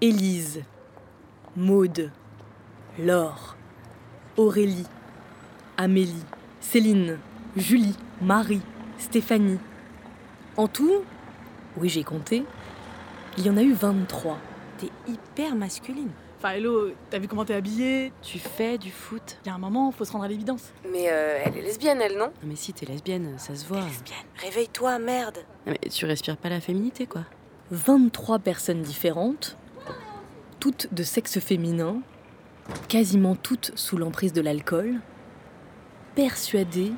Élise, Maude, Laure, Aurélie, Amélie, Céline, Julie, Marie, Stéphanie. En tout, oui j'ai compté, il y en a eu 23. T'es hyper masculine. Enfin, hello, t'as vu comment t'es habillée? Tu fais du foot. Il y a un moment, faut se rendre à l'évidence. Mais euh, elle est lesbienne, elle, non? Non mais si t'es lesbienne, ça se voit. Lesbienne. Réveille-toi, merde. Non, mais tu respires pas la féminité quoi. 23 personnes différentes, toutes de sexe féminin, quasiment toutes sous l'emprise de l'alcool, persuadées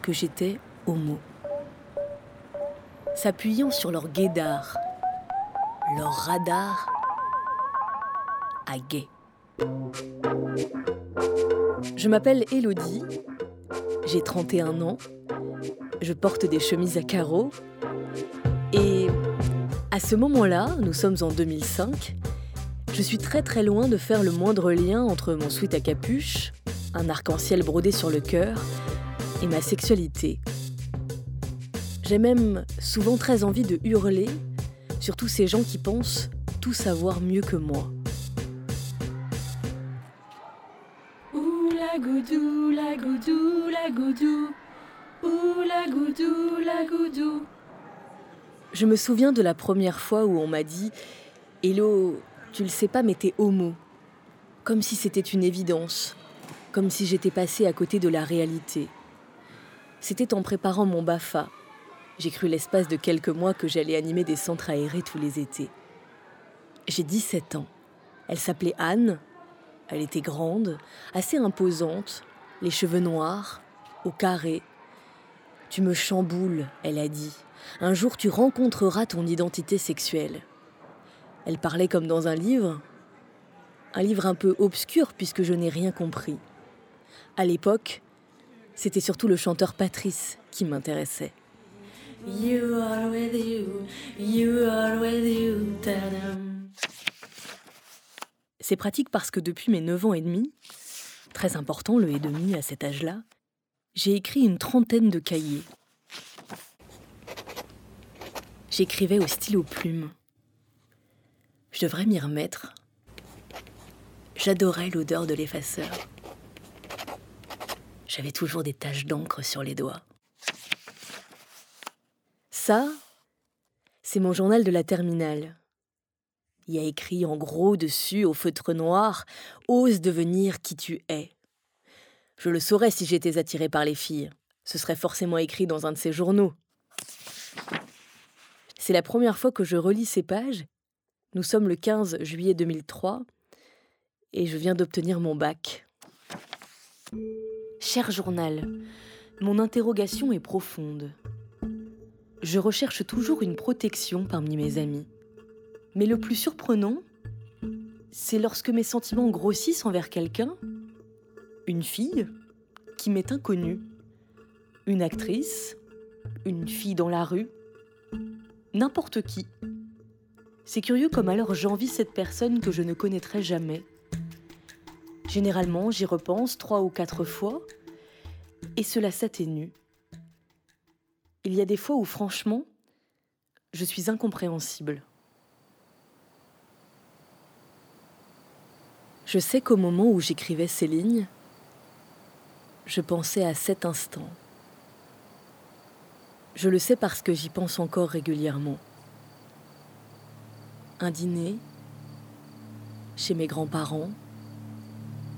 que j'étais homo. S'appuyant sur leur guédard, leur radar à gay. Je m'appelle Elodie, j'ai 31 ans, je porte des chemises à carreaux et à ce moment-là, nous sommes en 2005, je suis très très loin de faire le moindre lien entre mon sweat à capuche, un arc-en-ciel brodé sur le cœur, et ma sexualité. J'ai même souvent très envie de hurler sur tous ces gens qui pensent tout savoir mieux que moi. Ouh la goudou, la goudou, la goudou. Ouh la goudou, la goudou. Je me souviens de la première fois où on m'a dit Hello, tu le sais pas, mais t'es homo. Comme si c'était une évidence. Comme si j'étais passée à côté de la réalité. C'était en préparant mon BAFA. J'ai cru l'espace de quelques mois que j'allais animer des centres aérés tous les étés. J'ai 17 ans. Elle s'appelait Anne. Elle était grande, assez imposante, les cheveux noirs, au carré. Tu me chamboules, elle a dit. Un jour tu rencontreras ton identité sexuelle. Elle parlait comme dans un livre, un livre un peu obscur puisque je n'ai rien compris. À l'époque, c'était surtout le chanteur Patrice qui m'intéressait. You are with you, you are with you. C'est pratique parce que depuis mes 9 ans et demi, très important le et demi à cet âge-là, j'ai écrit une trentaine de cahiers. J'écrivais au stylo plume. Je devrais m'y remettre. J'adorais l'odeur de l'effaceur. J'avais toujours des taches d'encre sur les doigts. Ça, c'est mon journal de la terminale. Il y a écrit en gros dessus, au feutre noir, Ose devenir qui tu es. Je le saurais si j'étais attirée par les filles. Ce serait forcément écrit dans un de ces journaux. C'est la première fois que je relis ces pages. Nous sommes le 15 juillet 2003 et je viens d'obtenir mon bac. Cher journal, mon interrogation est profonde. Je recherche toujours une protection parmi mes amis. Mais le plus surprenant, c'est lorsque mes sentiments grossissent envers quelqu'un, une fille qui m'est inconnue, une actrice, une fille dans la rue, n'importe qui. C'est curieux comme alors j'envie cette personne que je ne connaîtrai jamais. Généralement, j'y repense trois ou quatre fois, et cela s'atténue. Il y a des fois où, franchement, je suis incompréhensible. Je sais qu'au moment où j'écrivais ces lignes, je pensais à cet instant. Je le sais parce que j'y pense encore régulièrement. Un dîner chez mes grands-parents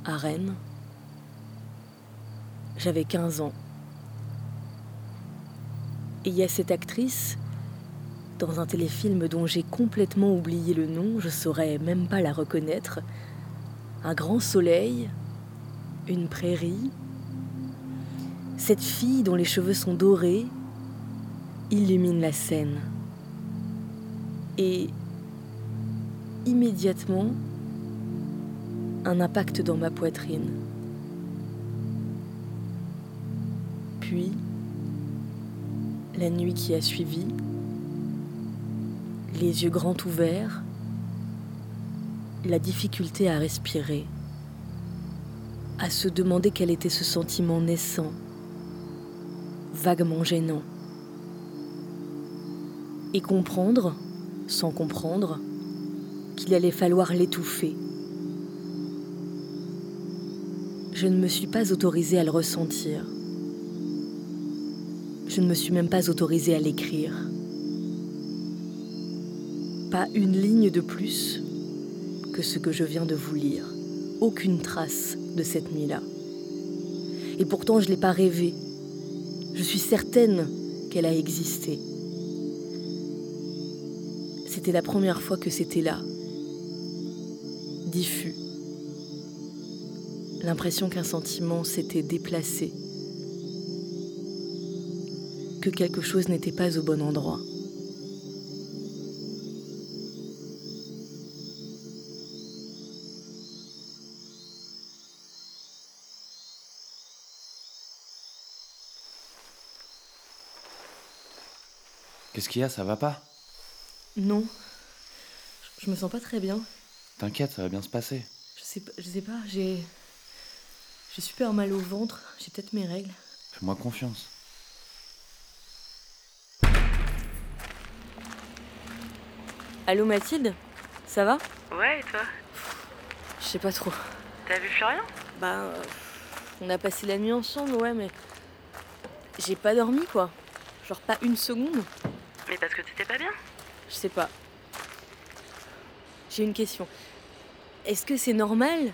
à Rennes. J'avais 15 ans. Et il y a cette actrice dans un téléfilm dont j'ai complètement oublié le nom, je saurais même pas la reconnaître. Un grand soleil, une prairie, cette fille dont les cheveux sont dorés illumine la scène. Et immédiatement, un impact dans ma poitrine. Puis, la nuit qui a suivi, les yeux grands ouverts, la difficulté à respirer, à se demander quel était ce sentiment naissant, vaguement gênant, et comprendre, sans comprendre, qu'il allait falloir l'étouffer. Je ne me suis pas autorisée à le ressentir. Je ne me suis même pas autorisée à l'écrire. Pas une ligne de plus que ce que je viens de vous lire. Aucune trace de cette nuit-là. Et pourtant, je ne l'ai pas rêvé. Je suis certaine qu'elle a existé. C'était la première fois que c'était là, diffus. L'impression qu'un sentiment s'était déplacé, que quelque chose n'était pas au bon endroit. Qu'est-ce qu'il y a? Ça va pas? Non, je me sens pas très bien. T'inquiète, ça va bien se passer. Je sais pas, je sais pas, j'ai. J'ai super mal au ventre, j'ai peut-être mes règles. Fais-moi confiance. Allô Mathilde? Ça va? Ouais, et toi? Je sais pas trop. T'as vu Florian? Bah. euh, on a passé la nuit ensemble, ouais, mais. J'ai pas dormi quoi. Genre pas une seconde. Mais parce que t'étais pas bien? Je sais pas. J'ai une question. Est-ce que c'est normal?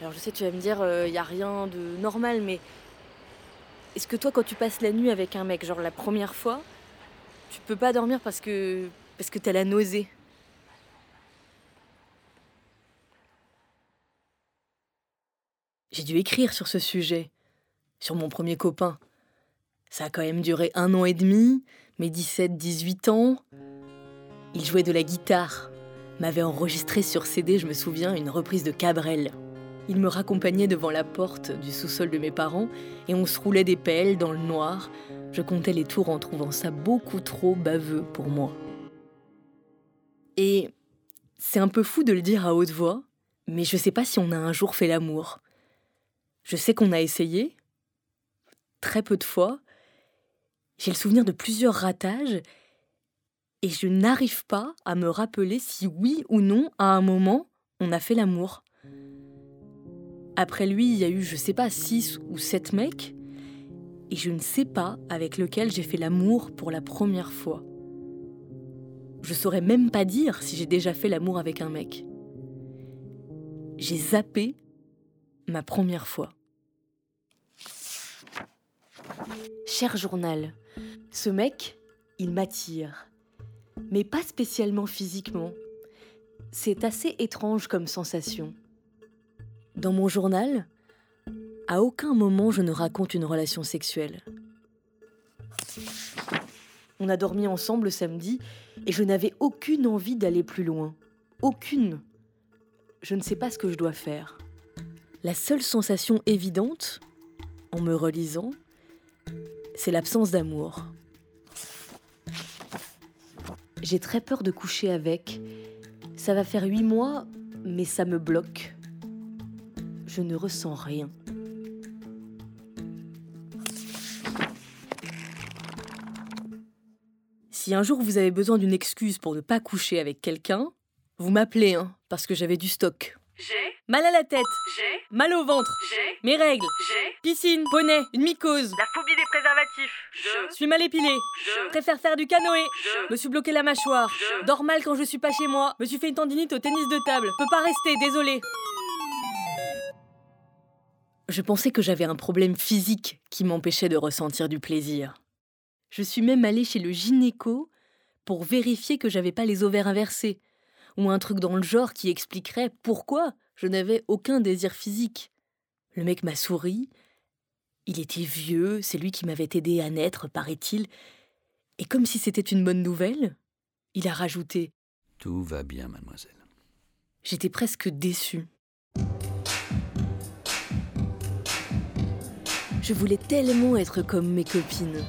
Alors je sais, tu vas me dire, il y a rien de normal, mais est-ce que toi, quand tu passes la nuit avec un mec, genre la première fois, tu peux pas dormir parce que parce que t'as la nausée? J'ai dû écrire sur ce sujet, sur mon premier copain. Ça a quand même duré un an et demi, mes 17-18 ans. Il jouait de la guitare, m'avait enregistré sur CD, je me souviens, une reprise de Cabrel. Il me raccompagnait devant la porte du sous-sol de mes parents et on se roulait des pelles dans le noir. Je comptais les tours en trouvant ça beaucoup trop baveux pour moi. Et c'est un peu fou de le dire à haute voix, mais je sais pas si on a un jour fait l'amour. Je sais qu'on a essayé, très peu de fois. J'ai le souvenir de plusieurs ratages et je n'arrive pas à me rappeler si oui ou non, à un moment, on a fait l'amour. Après lui, il y a eu, je sais pas, six ou sept mecs, et je ne sais pas avec lequel j'ai fait l'amour pour la première fois. Je saurais même pas dire si j'ai déjà fait l'amour avec un mec. J'ai zappé ma première fois. Cher journal, ce mec, il m'attire mais pas spécialement physiquement. C'est assez étrange comme sensation. Dans mon journal, à aucun moment je ne raconte une relation sexuelle. On a dormi ensemble le samedi et je n'avais aucune envie d'aller plus loin. Aucune. Je ne sais pas ce que je dois faire. La seule sensation évidente, en me relisant, c'est l'absence d'amour. J'ai très peur de coucher avec. Ça va faire huit mois, mais ça me bloque. Je ne ressens rien. Si un jour vous avez besoin d'une excuse pour ne pas coucher avec quelqu'un, vous m'appelez, hein, parce que j'avais du stock. J'ai, Mal à la tête, j'ai, mal au ventre, j'ai, mes règles, j'ai. Piscine, poney, une mycose, la phobie des préservatifs. Je, suis mal épilé, je, préfère faire du canoë, je, me suis bloqué la mâchoire, Je- dors mal quand je suis pas chez moi, me suis fait une tendinite au tennis de table, peux pas rester, désolé. Je pensais que j'avais un problème physique qui m'empêchait de ressentir du plaisir. Je suis même allée chez le gynéco pour vérifier que j'avais pas les ovaires inversés, ou un truc dans le genre qui expliquerait pourquoi je n'avais aucun désir physique. Le mec m'a souri. Il était vieux, c'est lui qui m'avait aidé à naître, paraît-il. Et comme si c'était une bonne nouvelle, il a rajouté Tout va bien, mademoiselle. J'étais presque déçue. Je voulais tellement être comme mes copines.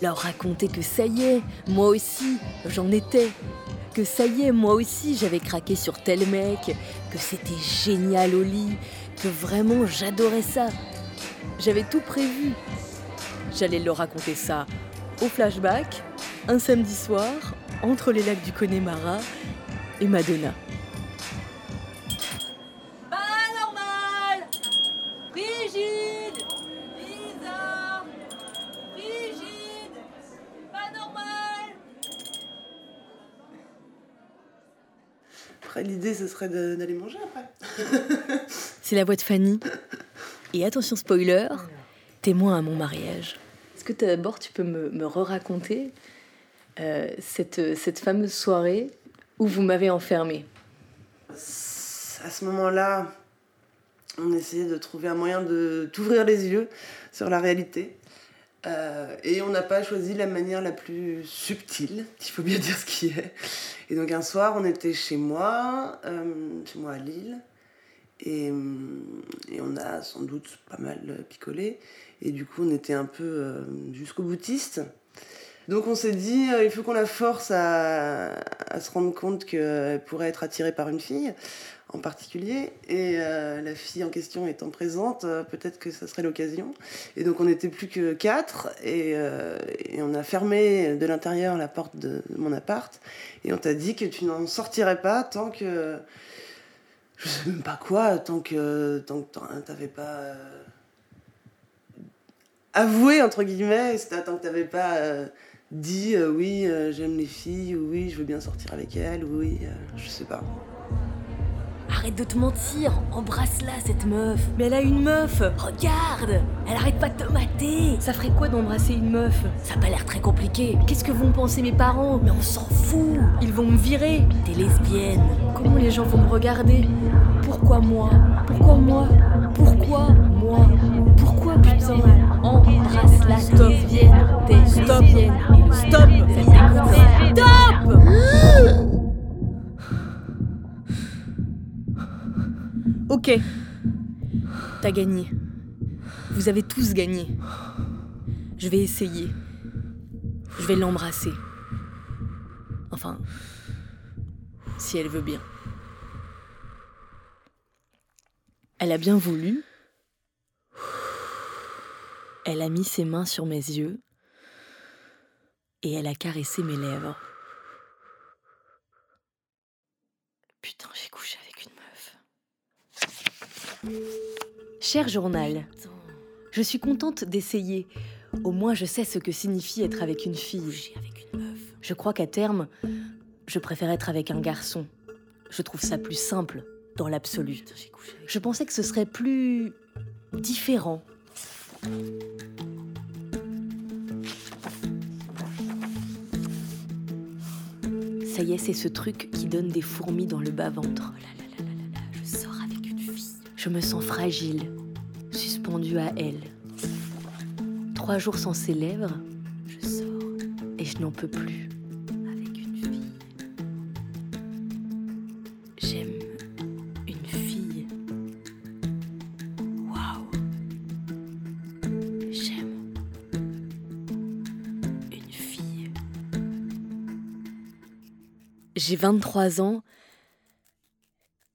Leur raconter que ça y est, moi aussi, j'en étais. Que ça y est, moi aussi, j'avais craqué sur tel mec. Que c'était génial au lit. Que vraiment, j'adorais ça. J'avais tout prévu. J'allais leur raconter ça au flashback, un samedi soir, entre les lacs du Connemara, et Madonna. D'aller manger après. C'est la voix de Fanny. Et attention spoiler, témoin à mon mariage. Est-ce que d'abord tu peux me, me re-raconter euh, cette, cette fameuse soirée où vous m'avez enfermée À ce moment-là, on essayait de trouver un moyen de t'ouvrir les yeux sur la réalité. Euh, et on n'a pas choisi la manière la plus subtile, il faut bien dire ce qui est. Et donc un soir, on était chez moi, euh, chez moi à Lille, et, hum, et on a sans doute pas mal picolé. Et du coup, on était un peu euh, jusqu'au boutiste. Donc on s'est dit, euh, il faut qu'on la force à, à se rendre compte qu'elle pourrait être attirée par une fille en particulier. Et euh, la fille en question étant présente, euh, peut-être que ça serait l'occasion. Et donc on n'était plus que quatre et, euh, et on a fermé de l'intérieur la porte de mon appart. Et on t'a dit que tu n'en sortirais pas tant que... Je sais même pas quoi, tant que tant que t'avais pas... avoué, entre guillemets, tant que t'avais pas... dit oui j'aime les filles ou oui je veux bien sortir avec elles ou oui je sais pas Arrête de te mentir, embrasse-la cette meuf. Mais elle a une meuf. Regarde, elle arrête pas de te mater. Ça ferait quoi d'embrasser une meuf? Ça a pas l'air très compliqué. Qu'est-ce que vont penser mes parents? Mais on s'en fout. Ils vont me virer. T'es lesbienne. Comment les gens vont me regarder? Pourquoi moi? Pourquoi moi? Pourquoi moi? Pourquoi putain? Embrasse-la, lesbienne. Stop. lesbienne. Stop. T'écoute. Stop Ok. T'as gagné. Vous avez tous gagné. Je vais essayer. Je vais l'embrasser. Enfin, si elle veut bien. Elle a bien voulu. Elle a mis ses mains sur mes yeux et elle a caressé mes lèvres. Putain, j'ai couché avec. Cher journal, je suis contente d'essayer. Au moins, je sais ce que signifie être avec une fille. Je crois qu'à terme, je préfère être avec un garçon. Je trouve ça plus simple, dans l'absolu. Je pensais que ce serait plus différent. Ça y est, c'est ce truc qui donne des fourmis dans le bas-ventre. Je me sens fragile, suspendue à elle. Trois jours sans ses lèvres, je sors et je n'en peux plus. Avec une fille. J'aime une fille. Waouh. J'aime une fille. J'ai 23 ans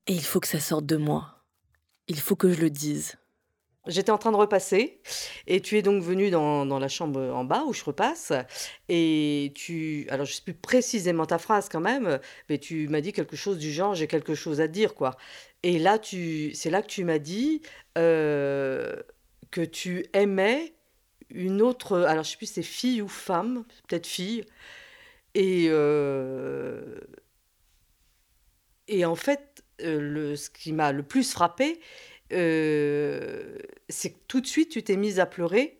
et il faut que ça sorte de moi. Il faut que je le dise. J'étais en train de repasser et tu es donc venu dans, la chambre en bas où je repasse et tu alors je sais plus précisément ta phrase quand même mais tu m'as dit quelque chose du genre j'ai quelque chose à te dire quoi et là tu c'est là que tu m'as dit euh, que tu aimais une autre alors je sais plus c'est fille ou femme peut-être fille et euh, et en fait le ce qui m'a le plus frappé euh, c'est que tout de suite, tu t'es mise à pleurer.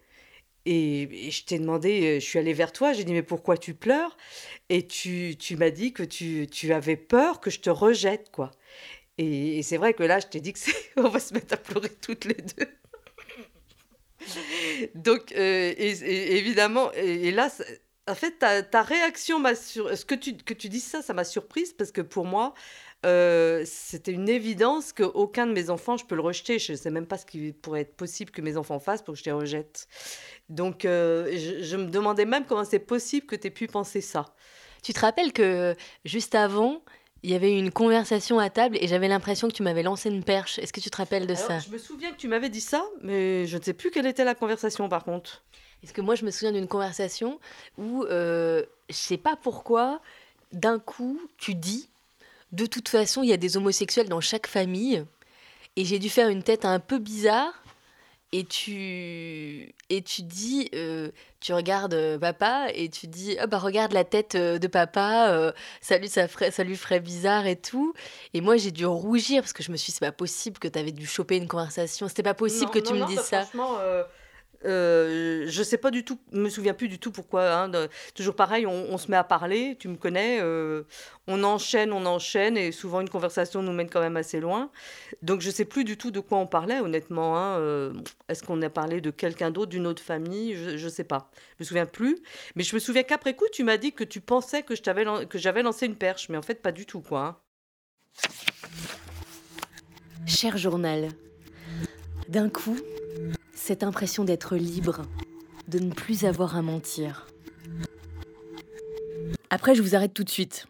Et, je t'ai demandé, euh, je suis allée vers toi, j'ai dit, mais pourquoi tu pleures? Et tu, tu m'as dit que tu, tu avais peur que je te rejette, quoi. Et, c'est vrai que là, je t'ai dit que on va se mettre à pleurer toutes les deux. Donc, euh, évidemment, et, là, en fait, ta, ta réaction m'a sur... Ce que tu, que tu dis ça, ça m'a surprise parce que pour moi, euh, c'était une évidence qu'aucun de mes enfants, je peux le rejeter. Je ne sais même pas ce qui pourrait être possible que mes enfants fassent pour que je les rejette. Donc, euh, je, je me demandais même comment c'est possible que tu aies pu penser ça. Tu te rappelles que juste avant, il y avait eu une conversation à table et j'avais l'impression que tu m'avais lancé une perche. Est-ce que tu te rappelles de Alors, ça? je me souviens que tu m'avais dit ça, mais je ne sais plus quelle était la conversation par contre. Est-ce que moi je me souviens d'une conversation où euh, je sais pas pourquoi, d'un coup, tu dis de toute façon, il y a des homosexuels dans chaque famille. Et j'ai dû faire une tête un peu bizarre. Et tu, et tu dis, euh, tu regardes euh, papa et tu dis, ah bah regarde la tête euh, de papa, euh, ça, lui, ça, ferait, ça lui ferait bizarre et tout. Et moi j'ai dû rougir parce que je me suis dit, c'est pas possible que tu avais dû choper une conversation. C'était pas possible Non, que tu non, me dises bah, ça. Franchement, euh, euh, je sais pas du tout, me souviens plus du tout pourquoi. hein, toujours pareil, on, se met à parler, tu me connais, euh, on enchaîne, on enchaîne, et souvent une conversation nous mène quand même assez loin. Donc je sais plus du tout de quoi on parlait, honnêtement. hein, euh, Est-ce qu'on a parlé de quelqu'un d'autre, d'une autre famille Je, je sais pas. Je me souviens plus. Mais je me souviens qu'après coup, tu m'as dit que tu pensais que j'avais lancé une perche, mais en fait pas du tout, quoi. hein. Cher journal, d'un coup, cette impression d'être libre, de ne plus avoir à mentir. Après, je vous arrête tout de suite.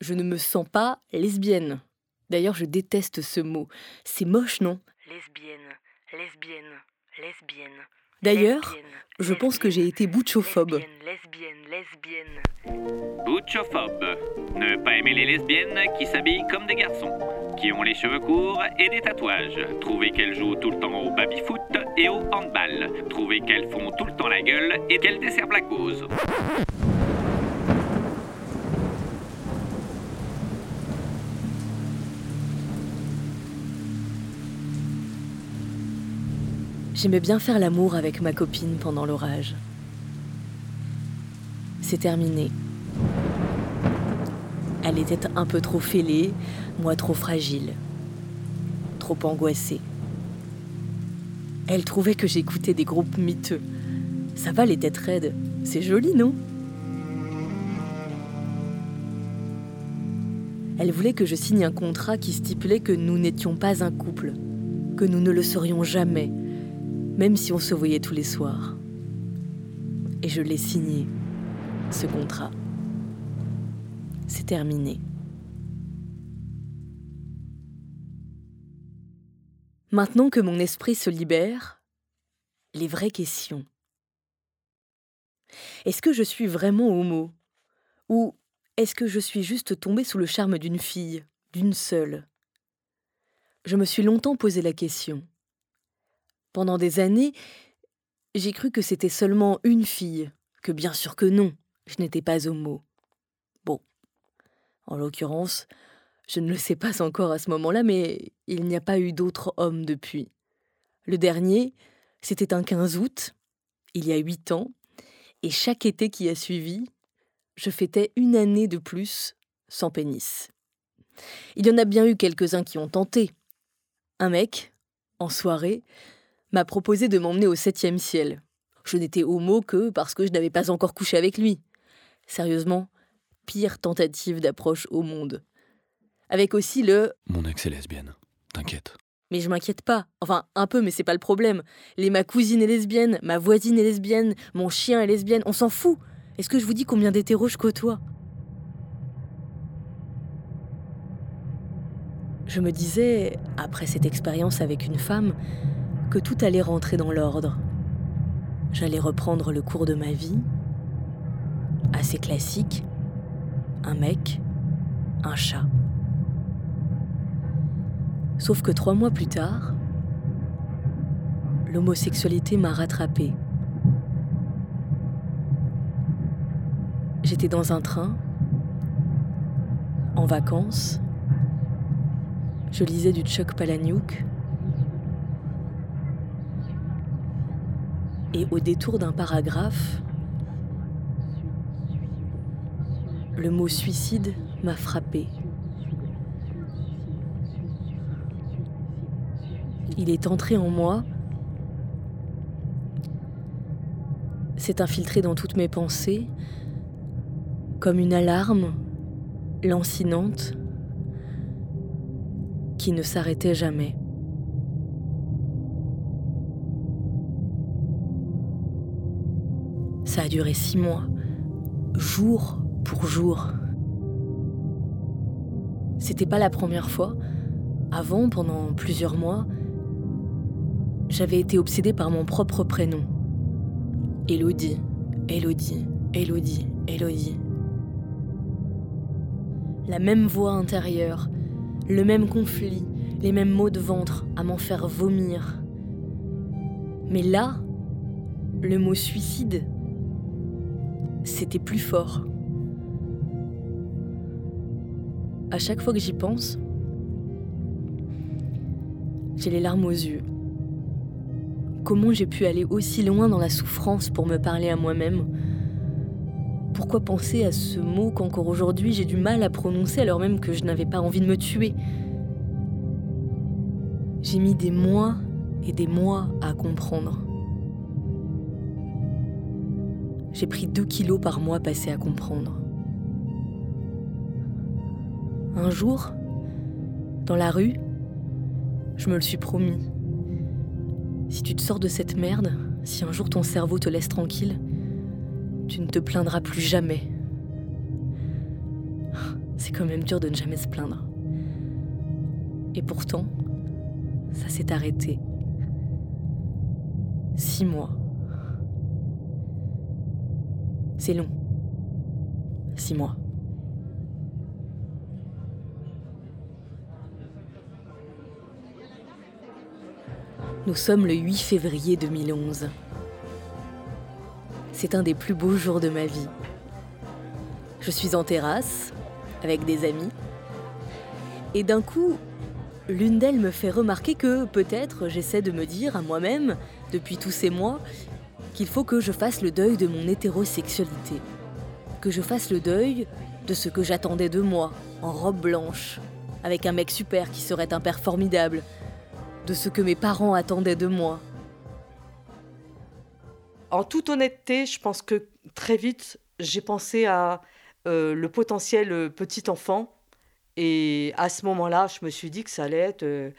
Je ne me sens pas lesbienne. D'ailleurs, je déteste ce mot. C'est moche, non? Lesbienne, lesbienne, lesbienne. D'ailleurs, je pense que j'ai été lesbienne. Butchophobe. Ne pas aimer les lesbiennes qui s'habillent comme des garçons, qui ont les cheveux courts et des tatouages. Trouver qu'elles jouent tout le temps au baby-foot et au handball. Trouver qu'elles font tout le temps la gueule et qu'elles desservent la cause. J'aimais bien faire l'amour avec ma copine pendant l'orage. C'est terminé. Elle était un peu trop fêlée, moi trop fragile, trop angoissée. Elle trouvait que j'écoutais des groupes miteux. Ça va les têtes raides, c'est joli, non? Elle voulait que je signe un contrat qui stipulait que nous n'étions pas un couple, que nous ne le serions jamais, même si on se voyait tous les soirs. Et je l'ai signé, ce contrat. C'est terminé. Maintenant que mon esprit se libère, les vraies questions. Est-ce que je suis vraiment homo? Ou est-ce que je suis juste tombée sous le charme d'une fille, d'une seule? Je me suis longtemps posé la question. Pendant des années, j'ai cru que c'était seulement une fille, que bien sûr que non, je n'étais pas homo. Bon, en l'occurrence, je ne le sais pas encore à ce moment-là, mais il n'y a pas eu d'autres hommes depuis. Le dernier, c'était un 15 août, il y a huit ans, et chaque été qui a suivi, je fêtais une année de plus sans pénis. Il y en a bien eu quelques-uns qui ont tenté. Un mec, en soirée, m'a proposé de m'emmener au septième ciel. Je n'étais homo que parce que je n'avais pas encore couché avec lui. Sérieusement, pire tentative d'approche au monde. Avec aussi le Mon ex est lesbienne. T'inquiète. mais je m'inquiète pas. Enfin, un peu, mais c'est pas le problème. Les ma cousine est lesbienne, ma voisine est lesbienne, mon chien est lesbienne, on s'en fout. Est-ce que je vous dis combien d'hétéros je côtoie? Je me disais, après cette expérience avec une femme, que tout allait rentrer dans l'ordre. J'allais reprendre le cours de ma vie, assez classique, un mec, un chat. Sauf que trois mois plus tard, l'homosexualité m'a rattrapée. J'étais dans un train, en vacances. Je lisais du Chuck Palahniuk. Et au détour d'un paragraphe, le mot suicide m'a frappé. Il est entré en moi, s'est infiltré dans toutes mes pensées, comme une alarme lancinante qui ne s'arrêtait jamais. Ça a duré six mois, jour pour jour. C'était pas la première fois. Avant, pendant plusieurs mois, j'avais été obsédée par mon propre prénom. Élodie, Élodie, Élodie, Élodie. la même voix intérieure, le même conflit, les mêmes maux de ventre à m'en faire vomir. Mais là, le mot suicide, c'était plus fort. À chaque fois que j'y pense, j'ai les larmes aux yeux. Comment j'ai pu aller aussi loin dans la souffrance pour me parler à moi-même? Pourquoi penser à ce mot qu'encore aujourd'hui j'ai du mal à prononcer alors même que je n'avais pas envie de me tuer? J'ai mis des mois et des mois à comprendre. J'ai pris 2 kilos par mois passés à comprendre. Un jour, dans la rue, je me le suis promis. Si tu te sors de cette merde, si un jour ton cerveau te laisse tranquille, tu ne te plaindras plus jamais. C'est quand même dur de ne jamais se plaindre. Et pourtant, ça s'est arrêté. Six mois. C'est long. Six mois. Nous sommes le 8 février 2011. C'est un des plus beaux jours de ma vie. Je suis en terrasse avec des amis et d'un coup, l'une d'elles me fait remarquer que peut-être j'essaie de me dire à moi-même, depuis tous ces mois, qu'il faut que je fasse le deuil de mon hétérosexualité. Que je fasse le deuil de ce que j'attendais de moi, en robe blanche, avec un mec super qui serait un père formidable, de ce que mes parents attendaient de moi. En toute honnêteté, je pense que très vite, j'ai pensé à euh, le potentiel euh, petit enfant. Et à ce moment-là, je me suis dit que ça allait être euh,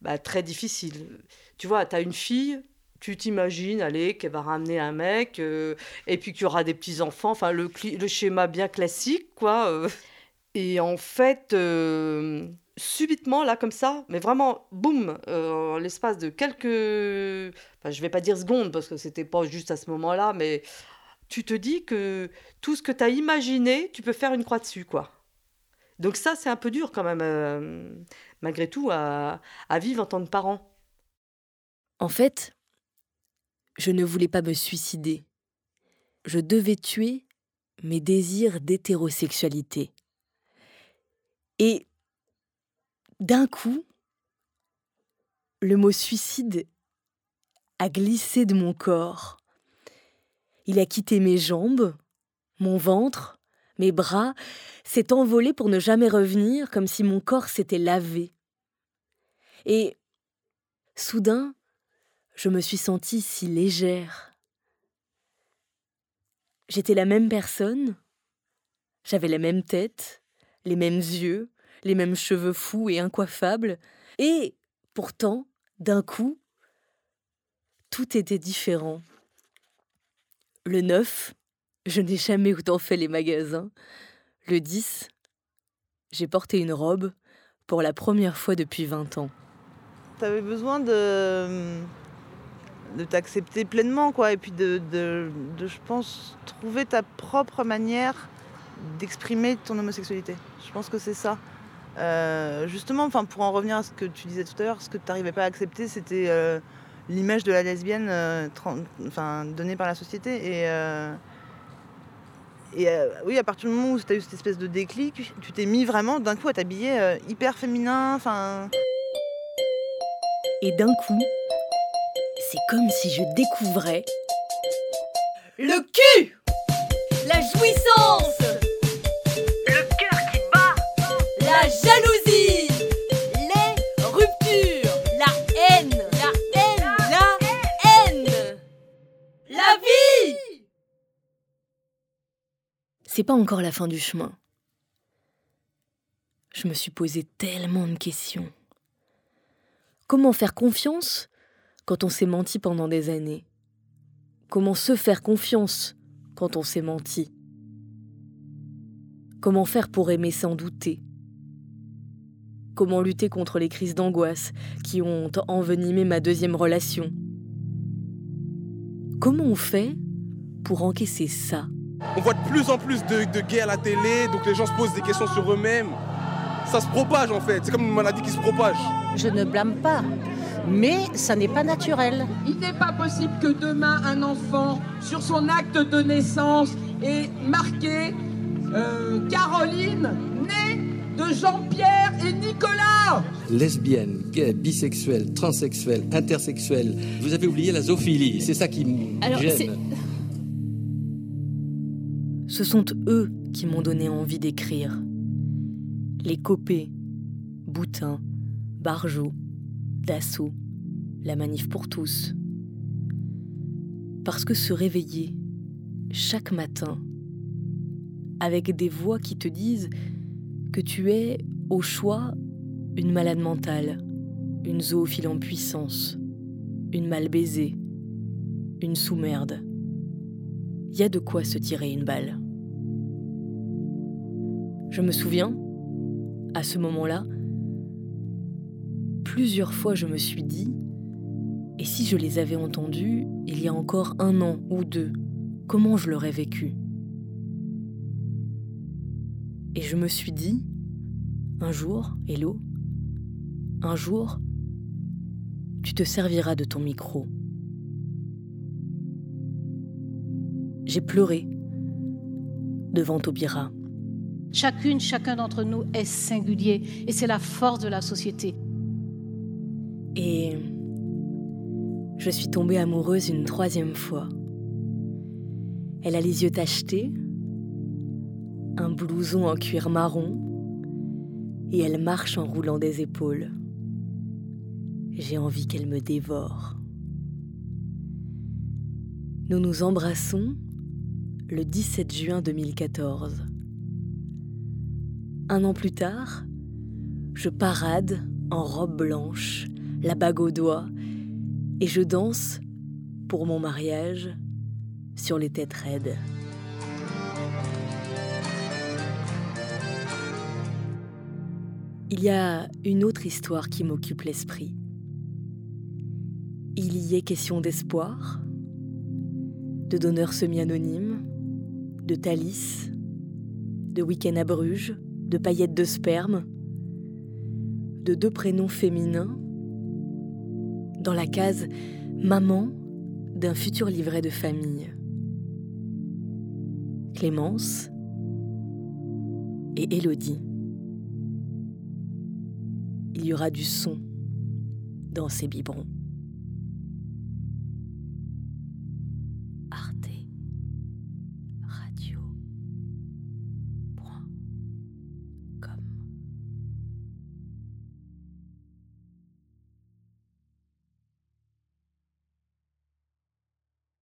bah, très difficile. Tu vois, tu as une fille, tu t'imagines, allez, qu'elle va ramener un mec, euh, et puis qu'il y aura des petits-enfants, enfin, le, schéma bien classique, quoi. euh. Et en fait, euh, subitement, là, comme ça, mais vraiment, boum, en l'espace de quelques. Enfin, je vais pas dire secondes, parce que c'était pas juste à ce moment-là, mais tu te dis que tout ce que tu as imaginé, tu peux faire une croix dessus, quoi. Donc, ça, c'est un peu dur quand même, malgré tout, à, à vivre en tant que parent. En fait, je ne voulais pas me suicider. Je devais tuer mes désirs d'hétérosexualité. Et d'un coup, le mot suicide a glissé de mon corps. Il a quitté mes jambes, mon ventre, mes bras, s'est envolé pour ne jamais revenir, comme si mon corps s'était lavé. Et soudain, je me suis sentie si légère. J'étais la même personne, j'avais la même tête, les mêmes yeux, les mêmes cheveux fous et incoiffables, et pourtant, d'un coup, tout était différent. Le 9, je n'ai jamais autant fait les magasins. Le 10, j'ai porté une robe pour la première fois depuis 20 ans. T'avais besoin de, de t'accepter pleinement, quoi, et puis de, je pense, trouver ta propre manière d'exprimer ton homosexualité. Je pense que c'est ça. Euh, justement, enfin, pour en revenir à ce que tu disais tout à l'heure, ce que tu n'arrivais pas à accepter, c'était euh, l'image de la lesbienne euh, donnée par la société. Et, oui, à partir du moment où tu as eu cette espèce de déclic, tu t'es mis vraiment d'un coup à t'habiller hyper féminin. Enfin, Et d'un coup, c'est comme si je découvrais le cul La jouissance. Le cœur qui bat. La jalousie. Les ruptures. La haine. La haine. La haine. La vie. C'est pas encore la fin du chemin. Je me suis posé tellement de questions. Comment faire confiance quand on s'est menti pendant des années. Comment se faire confiance quand on s'est menti. Comment faire pour aimer sans douter. Comment lutter contre les crises d'angoisse qui ont envenimé ma deuxième relation. Comment on fait pour encaisser ça. On voit de plus en plus de, de gays à la télé, donc les gens se posent des questions sur eux-mêmes. Ça se propage en fait, c'est comme une maladie qui se propage. Je ne blâme pas, mais ça n'est pas naturel. Il n'est pas possible que demain un enfant, sur son acte de naissance, ait marqué euh, Caroline, née de Jean-Pierre et Nicolas. Lesbienne, gay, bisexuelle, transsexuelle, intersexuelle. Vous avez oublié la zoophilie, c'est ça qui me Alors, c'est- gêne. Ce sont eux qui m'ont donné envie d'écrire. Les Copé, Boutin, Barjot, Dassault, la manif pour tous. Parce que se réveiller chaque matin avec des voix qui te disent que tu es, au choix, une malade mentale, une zoophile en puissance, une mal baisée, une sous-merde. Il y a de quoi se tirer une balle. Je me souviens, à ce moment-là, plusieurs fois je me suis dit, et si je les avais entendus il y a encore un an ou deux, comment je l'aurais vécu? Et je me suis dit, un jour, Hello, un jour, tu te serviras de ton micro. J'ai pleuré devant Taubira. Chacune, chacun d'entre nous est singulier et c'est la force de la société. Et je suis tombée amoureuse une troisième fois. Elle a les yeux tachetés, un blouson en cuir marron, et elle marche en roulant des épaules. J'ai envie qu'elle me dévore. Nous nous embrassons le 17 juin 2014. Un an plus tard, je parade en robe blanche, la bague au doigt, et je danse pour mon mariage sur les têtes raides. Il y a une autre histoire qui m'occupe l'esprit. Il y est question d'espoir, de donneurs semi-anonymes, de Thalys, de week-end à Bruges, de paillettes de sperme, de deux prénoms féminins, dans la case maman d'un futur livret de famille. Clémence et Élodie. Il y aura du son dans ces biberons.